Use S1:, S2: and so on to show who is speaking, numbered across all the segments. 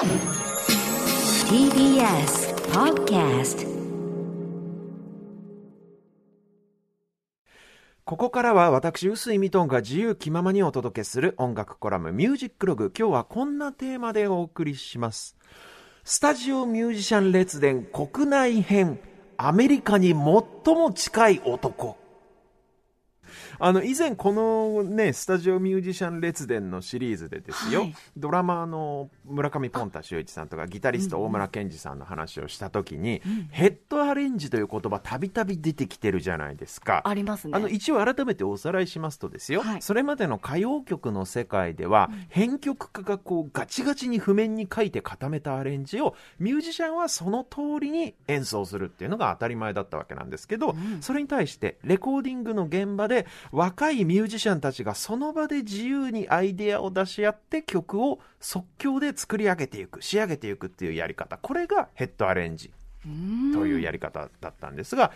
S1: TBS Podcast ここからは私、臼井ミトンが自由気ままにお届けする音楽コラムミュージックログ。今日はこんなテーマでお送りします。スタジオミュージシャン列伝国内編アメリカに最も近い男。あの、以前このね、スタジオミュージシャン列伝のシリーズでですよ、はい、ドラマーの村上ポンタ秀一さんとかギタリスト大村健二さんの話をした時に、うんうん、ヘッドアレンジという言葉たびたび出てきてるじゃないですか。
S2: ありますね。
S1: あの、一応改めておさらいしますとですよ、はい、それまでの歌謡曲の世界では、うん、編曲家がこうガチガチに譜面に書いて固めたアレンジをミュージシャンはその通りに演奏するっていうのが当たり前だったわけなんですけど、うん、それに対してレコーディングの現場で若いミュージシャンたちがその場で自由にアイデアを出し合って曲を即興で作り上げていく仕上げていくっていうやり方。これがヘッドアレンジというやり方だったんですが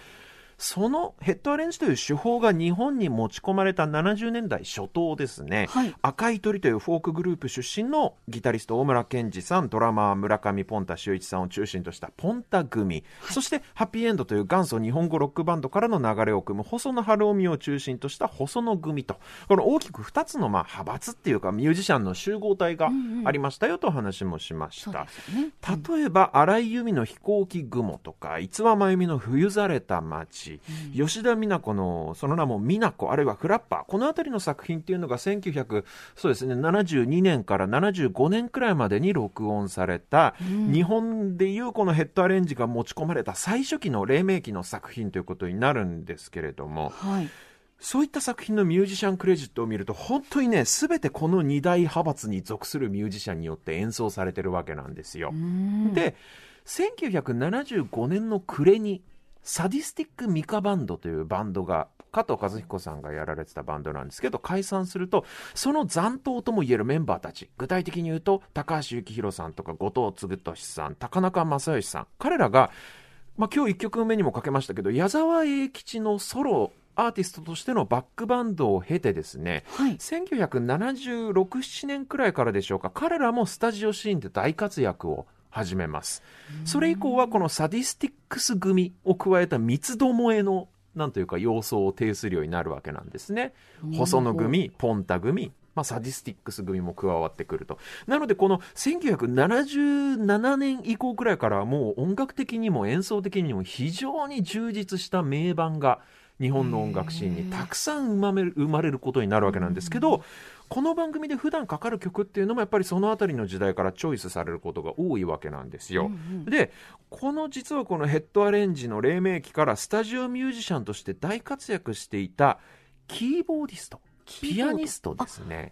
S1: そのヘッドアレンジという手法が日本に持ち込まれた70年代初頭ですね、はい、赤い鳥というフォークグループ出身のギタリスト大村健二さんドラマー村上ポンタ秀一さんを中心としたポンタ組、はい、そしてハッピーエンドという元祖日本語ロックバンドからの流れを組む細野晴臣を中心とした細野組と。この大きく2つのまあ派閥っていうかミュージシャンの集合体がありましたよと話もしました、うんうん。ね、例えば荒井由実の飛行機雲とか逸話真由美の冬ざれた街うん、吉田美奈子のその名も美奈子あるいはフラッパー。この辺りの作品っていうのが1900そうですね72年から75年くらいまでに録音された、うん、日本でいうこのヘッドアレンジが持ち込まれた最初期の黎明期の作品ということになるんですけれども、はい、そういった作品のミュージシャンクレジットを見ると本当にね全てこの2大派閥に属するミュージシャンによって演奏されてるわけなんですよ。で1975年の暮れにサディスティックミカバンドというバンドが加藤和彦さんがやられてたバンドなんですけど解散するとその残党ともいえるメンバーたち具体的に言うと高橋幸宏さんとか後藤嗣俊さん高中正義さん彼らが、まあ、今日1曲目にもかけましたけど矢沢永吉のソロアーティストとしてのバックバンドを経てですね、はい、1976、7年くらいからでしょうか、彼らもスタジオシーンで大活躍を始めます。それ以降はこのサディスティックス組を加えた三つどもえのなんというか要素を呈するようになるわけなんですね。細野組、ポンタ組、まあ、サディスティックス組も加わってくると。なので、この1977年以降くらいからはもう音楽的にも演奏的にも非常に充実した名盤が日本の音楽シーンにたくさん生まれる生まれることになるわけなんですけど、この番組で普段かかる曲っていうのもやっぱりその辺りの時代からチョイスされることが多いわけなんですよ。うんうん、でこの実はこのヘッドアレンジの黎明期からスタジオミュージシャンとして大活躍していたキーボーディストピアニストですね。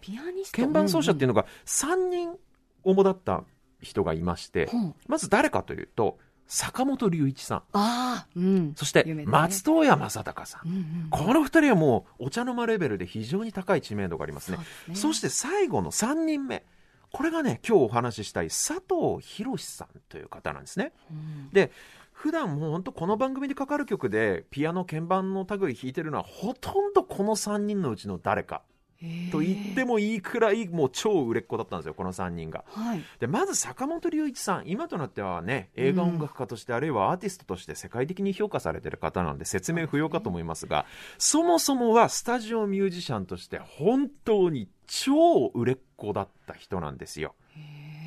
S1: 鍵盤奏者っていうのが3人主だった人がいまして、う。ん、まず誰かというと坂本龍一さん。あうん、そして、松任谷正隆さん。うんうん、この二人はもう、お茶の間レベルで非常に高い知名度がありますね。そ、ね、して最後の3人目。これがね、今日お話ししたい佐藤博さんという方なんですね。うん、で、普段もう本当この番組でかかる曲でピアノ鍵盤の類弾いてるのはほとんどこの3人のうちの誰かと言ってもいいくらいもう超売れっ子だったんですよこの3人が、はい、でまず坂本龍一さん今となってはね映画音楽家として、うん、あるいはアーティストとして世界的に評価されてる方なんで説明不要かと思いますがそもそもはスタジオミュージシャンとして本当に超売れっ子だった人なんですよ。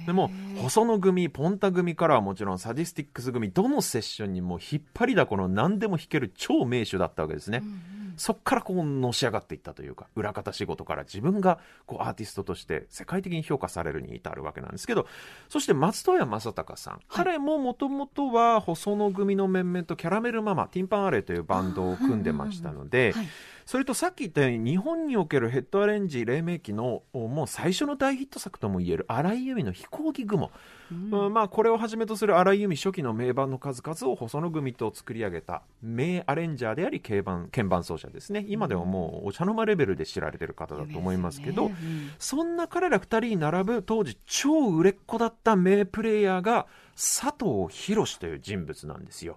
S1: でも細野組ポンタ組からはもちろんサディスティックス組どのセッションにも引っ張りだこの何でも弾ける超名手だったわけですね、うんうんそこからこうのし上がっていったというか裏方仕事から自分がこうアーティストとして世界的に評価されるに至るわけなんですけどそして松任谷正隆さん、はい、彼ももともとは細野組の面々とキャラメルママティンパンアレイというバンドを組んでましたので、はいそれとさっき言ったように日本におけるヘッドアレンジ黎明期のもう最初の大ヒット作ともいえる荒井由実の飛行機雲、うん、まあこれをはじめとする荒井由実初期の名盤の数々を細野組と作り上げた名アレンジャーであり鍵盤鍵盤奏者ですね。今ではもうお茶の間レベルで知られてる方だと思いますけど、ね。うん、そんな彼ら2人に並ぶ当時超売れっ子だった名プレイヤーが佐藤博という人物なんですよ、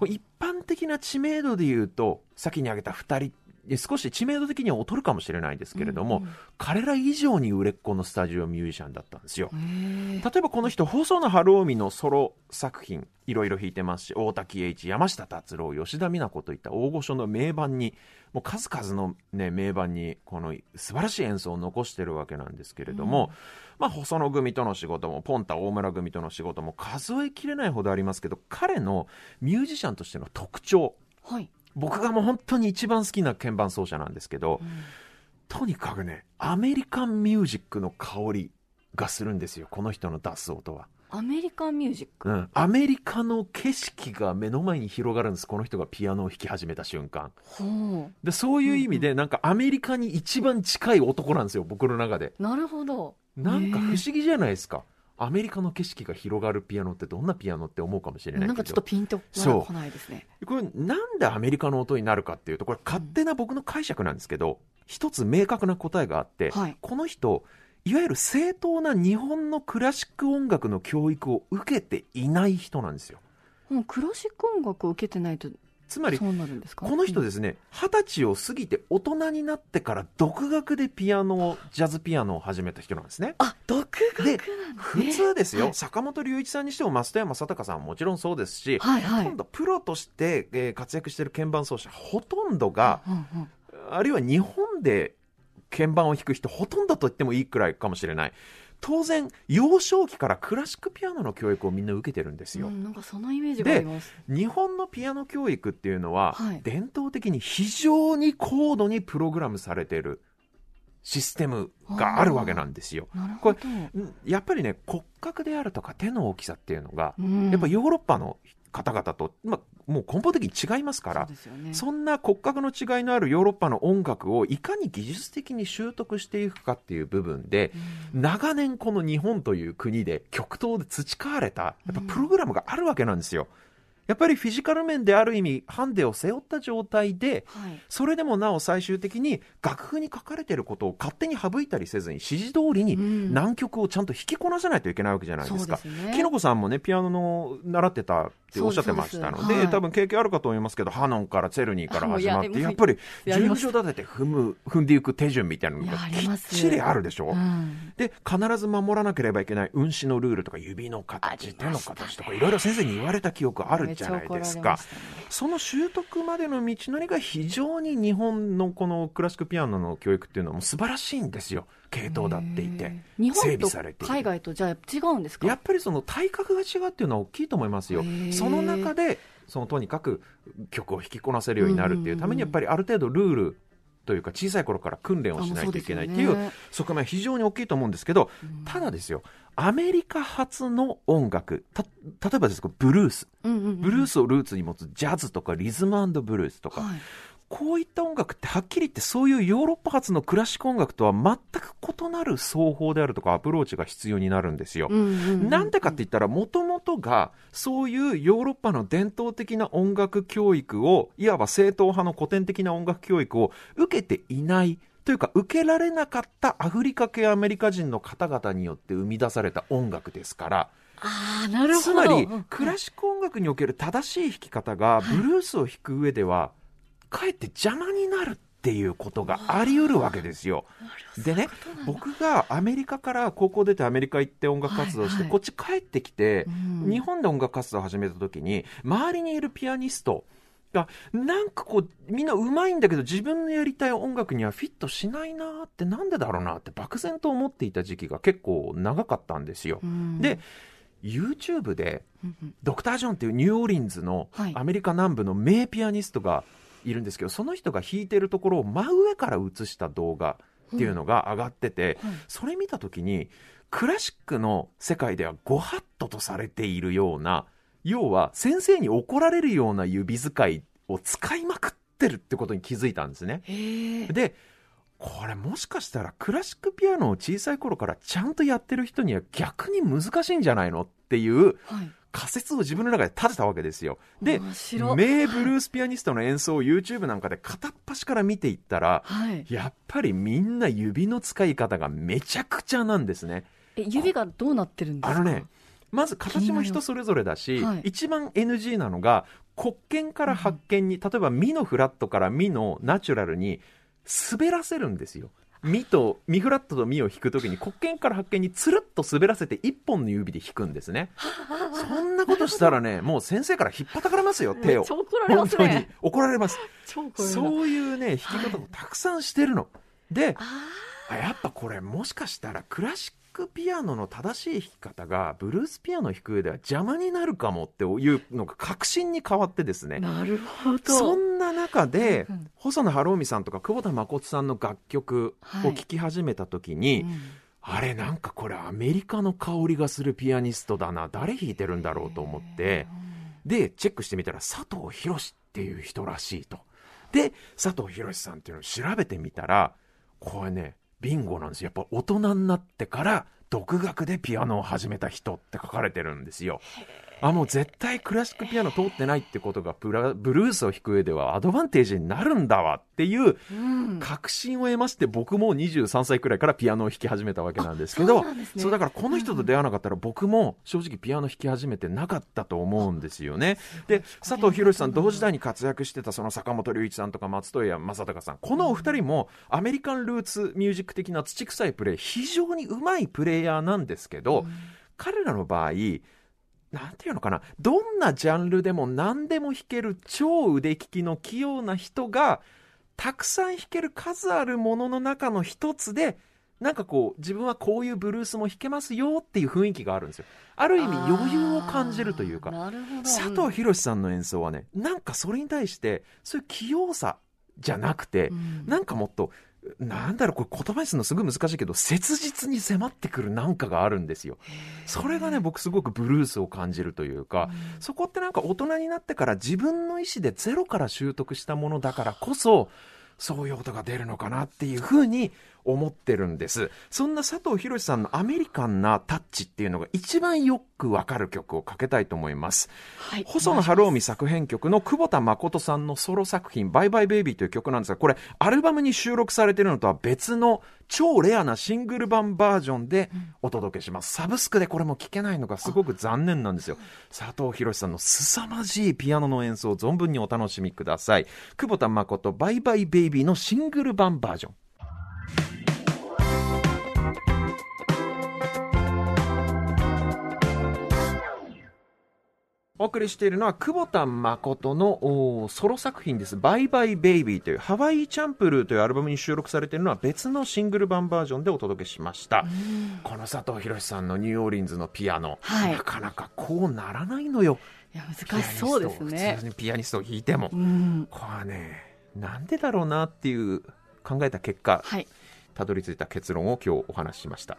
S1: うん、一般的な知名度でいうと先に挙げた2人少し知名度的には劣るかもしれないですけれども、うんうん、彼ら以上に売れっ子のスタジオミュージシャンだったんですよ。例えばこの人、放送の春臣のソロ作品、いろいろ弾いてますし、大滝栄一、山下達郎、吉田美奈子といった大御所の名盤に、もう数々の、ね、名盤に、この素晴らしい演奏を残してるわけなんですけれども、うん、まあ、細野組との仕事も、ポンタ大村組との仕事も数えきれないほどありますけど、彼のミュージシャンとしての特徴、
S2: はい
S1: 僕がもう本当に一番好きな鍵盤奏者なんですけど、うん、とにかくねアメリカンミュージックの香りがするんですよこの人の出す音は。
S2: アメリカンミュージック、
S1: うん、アメリカの景色が目の前に広がるんですこの人がピアノを弾き始めた瞬間。でそういう意味で、なんかアメリカに一番近い男なんですよ僕の中で。
S2: なるほど。
S1: なんか不思議じゃないですか、アメリカの景色が広がるピアノってどんなピアノって思うかもしれないけど。
S2: なんかちょっとピンとこないですね。
S1: これなんでアメリカの音になるかっていうとこれ勝手な僕の解釈なんですけど、うん、一つ明確な答えがあって、はい、この人いわゆる正当な日本のクラシック音楽の教育を受けていない人なんですよ。
S2: もうクラシック音楽を受けてないと
S1: つまり、この人ですね、二十歳を過ぎて大人になってから独学でピアノを、ジャズピアノを始めた人なんですね。
S2: あ、独学で、
S1: 普通ですよ、はい、坂本龍一さんにしても増田山さ隆さんはもちろんそうですし、はいはい、ほとんどプロとして、えー、活躍している鍵盤奏者、ほとんどが、うんうん、あるいは日本で鍵盤を弾く人、ほとんどと言ってもいいくらいかもしれない。当然幼少期からクラシックピアノの教育をみんな受けてるんですよ。う
S2: ん、なんかそのイメージがあります
S1: 日本のピアノ教育っていうのは、はい、伝統的に非常に高度にプログラムされているシステムがあるわけなんですよ。これやっぱりね骨格であるとか手の大きさっていうのが、うん、やっぱヨーロッパの方々と、まあ、もう根本的に違いますからそ、ね,、んな骨格の違いのあるヨーロッパの音楽をいかに技術的に習得していくかっていう部分で、うん、長年この日本という国で極東で培われたやっぱプログラムがあるわけなんですよ。うんやっぱりフィジカル面である意味ハンデを背負った状態で、はい、それでもなお最終的に楽譜に書かれていることを勝手に省いたりせずに指示通りに難曲をちゃんと弾きこなさないといけないわけじゃないですか。すね、きのこさんもねピアノの習ってたっておっしゃってましたので、はい、多分経験あるかと思いますけどハノンからチェルニーから始まってやっぱり順序立てて踏む踏んでいく手順みたいなのがきっちりあるでしょ？うん、で必ず守らなければいけない運指のルールとか指の形手の形とかいろいろ先生に言われた記憶あるじゃないですか。その習得までの道のりが非常に日本のこのクラシックピアノの教育っていうのはもう素晴らしいんですよ。系統だっていて、整備されて
S2: 海外とじゃあ違うんですか？
S1: やっぱりその体格が違うっていうのは大きいと思いますよ。その中でそのとにかく曲を弾きこなせるようになるっていうためにやっぱりある程度ルールというか小さい頃から訓練をしないといけないっていう側面は非常に大きいと思うんですけど、ただですよアメリカ発の音楽例えばですけどブルース、ブルースをルーツに持つジャズとかリズムブルースとか、はい、こういった音楽ってはっきり言ってそういうヨーロッパ発のクラシック音楽とは全く異なる奏法であるとかアプローチが必要になるんですよ。なんでかって言ったらもともとがそういうヨーロッパの伝統的な音楽教育をいわば正統派の古典的な音楽教育を受けていないというか受けられなかったアフリカ系アメリカ人の方々によって生み出された音楽ですから。
S2: あなるほど
S1: つまり、クラシック音楽における正しい弾き方がブルースを弾く上では、かえって邪魔になるっていうことがあり得るわけですよ。でね、僕がアメリカから高校出てアメリカ行って音楽活動して、はい。はい、こっち帰ってきて、うん、日本で音楽活動を始めた時に、周りにいるピアニスト、がなんかこうみんなうまいんだけど自分のやりたい音楽にはフィットしないなってなんでだろうなって漠然と思っていた時期が結構長かったんですよ。うん、で YouTube でドクター・ジョンっていうニューオーリンズのアメリカ南部の名ピアニストがいるんですけどその人が弾いてるところを真上から映した動画っていうのが上がってて、うん。はい、それ見た時にクラシックの世界ではご法度とされているような要は先生に怒られるような指使いを使いまくってるってことに気づいたんですね。でこれもしかしたらクラシックピアノを小さい頃からちゃんとやってる人には逆に難しいんじゃないのっていう、はい仮説を自分の中で立てたわけですよ。で、名ブルースピアニストの演奏を YouTube なんかで片っ端から見ていったら、はい、やっぱりみんな指の使い方がめちゃくちゃなんですね。
S2: え指がどうなってるんですか？
S1: あのね、まず形も人それぞれだし、はい、一番 NG なのが黒鍵から発見に、例えばミのフラットからミのナチュラルに滑らせるんですよ。ミと、ミフラットとミを弾くときに、黒鍵から発見につるっと滑らせて一本の指で弾くんですね。そんなことしたらね、もう先生から引っ張たかれますよ、手を。
S2: 怒られます、ね、本当に。
S1: 怒られます。そういうね、弾き方をたくさんしてるの。はい、で、やっぱこれもしかしたらクラシッククピアノの正しい弾き方がブルースピアノを弾く上では邪魔になるかもっていうのが確信に変わってですね。
S2: なるほど。
S1: そんな中で、細野晴臣さんとか久保田誠さんの楽曲を聴き始めた時に、はいうん。あれなんかこれアメリカの香りがするピアニストだな誰弾いてるんだろうと思って。でチェックしてみたら佐藤博っていう人らしいと。で佐藤博さんっていうのを調べてみたらこれねビンゴなんですよ。やっぱ大人になってから独学でピアノを始めた人って書かれてるんですよ。あ、もう絶対クラシックピアノ通ってないってことがブラブルースを弾く上ではアドバンテージになるんだわっていう確信を得まして僕も23歳くらいからピアノを弾き始めたわけなんですけど、そうね、だからこの人と出会わなかったら僕も正直ピアノ弾き始めてなかったと思うんですよね。で、佐藤博さん同時代に活躍してたその坂本龍一さんとか松任谷正隆さん、このお二人もアメリカンルーツミュージック的な土臭いプレイ、非常にうまいプレイヤーなんですけど、彼らの場合、なんていうのかな、どんなジャンルでも何でも弾ける超腕利きの器用な人が、たくさん弾ける数あるものの中の一つで、なんかこう、自分はこういうブルースも弾けますよっていう雰囲気があるんですよ。ある意味余裕を感じるというか、佐藤博さんの演奏はね、なんかそれに対して、そういう器用さじゃなくて、うん、なんかもっと、なんだろう、これ言葉にするのすごい難しいけど、切実に迫ってくるなんかがあるんですよ。それがね、僕すごくブルースを感じるというか、うん、そこってなんか大人になってから自分の意思でゼロから習得したものだからこそ、そういう音が出るのかなっていうふうに思ってるんです。そんな佐藤博さんのアメリカンなタッチっていうのが一番よくわかる曲をかけたいと思います。はい、細野晴臣作編曲の久保田誠さんのソロ作品、バイバイベイビーという曲なんですが、これアルバムに収録されているのとは別の超レアなシングル版バージョンでお届けします。サブスクでこれも聴けないのがすごく残念なんですよ。佐藤博さんの凄まじいピアノの演奏を存分にお楽しみください。久保田誠バイバイベイビーのシングル版バージョン。お送りしているのは久保田誠のソロ作品です。バイバイベイビーというハワイチャンプルーというアルバムに収録されているのは別のシングル版バージョンでお届けしました。この佐藤博さんのニューオーリンズのピアノ、はい、なかなかこうならないのよ。
S2: いや難しそうですね。
S1: 普通にピアニストを弾いても。これはね、なんでだろうなっていう考えた結果、はい、たどり着いた結論を今日お話ししました。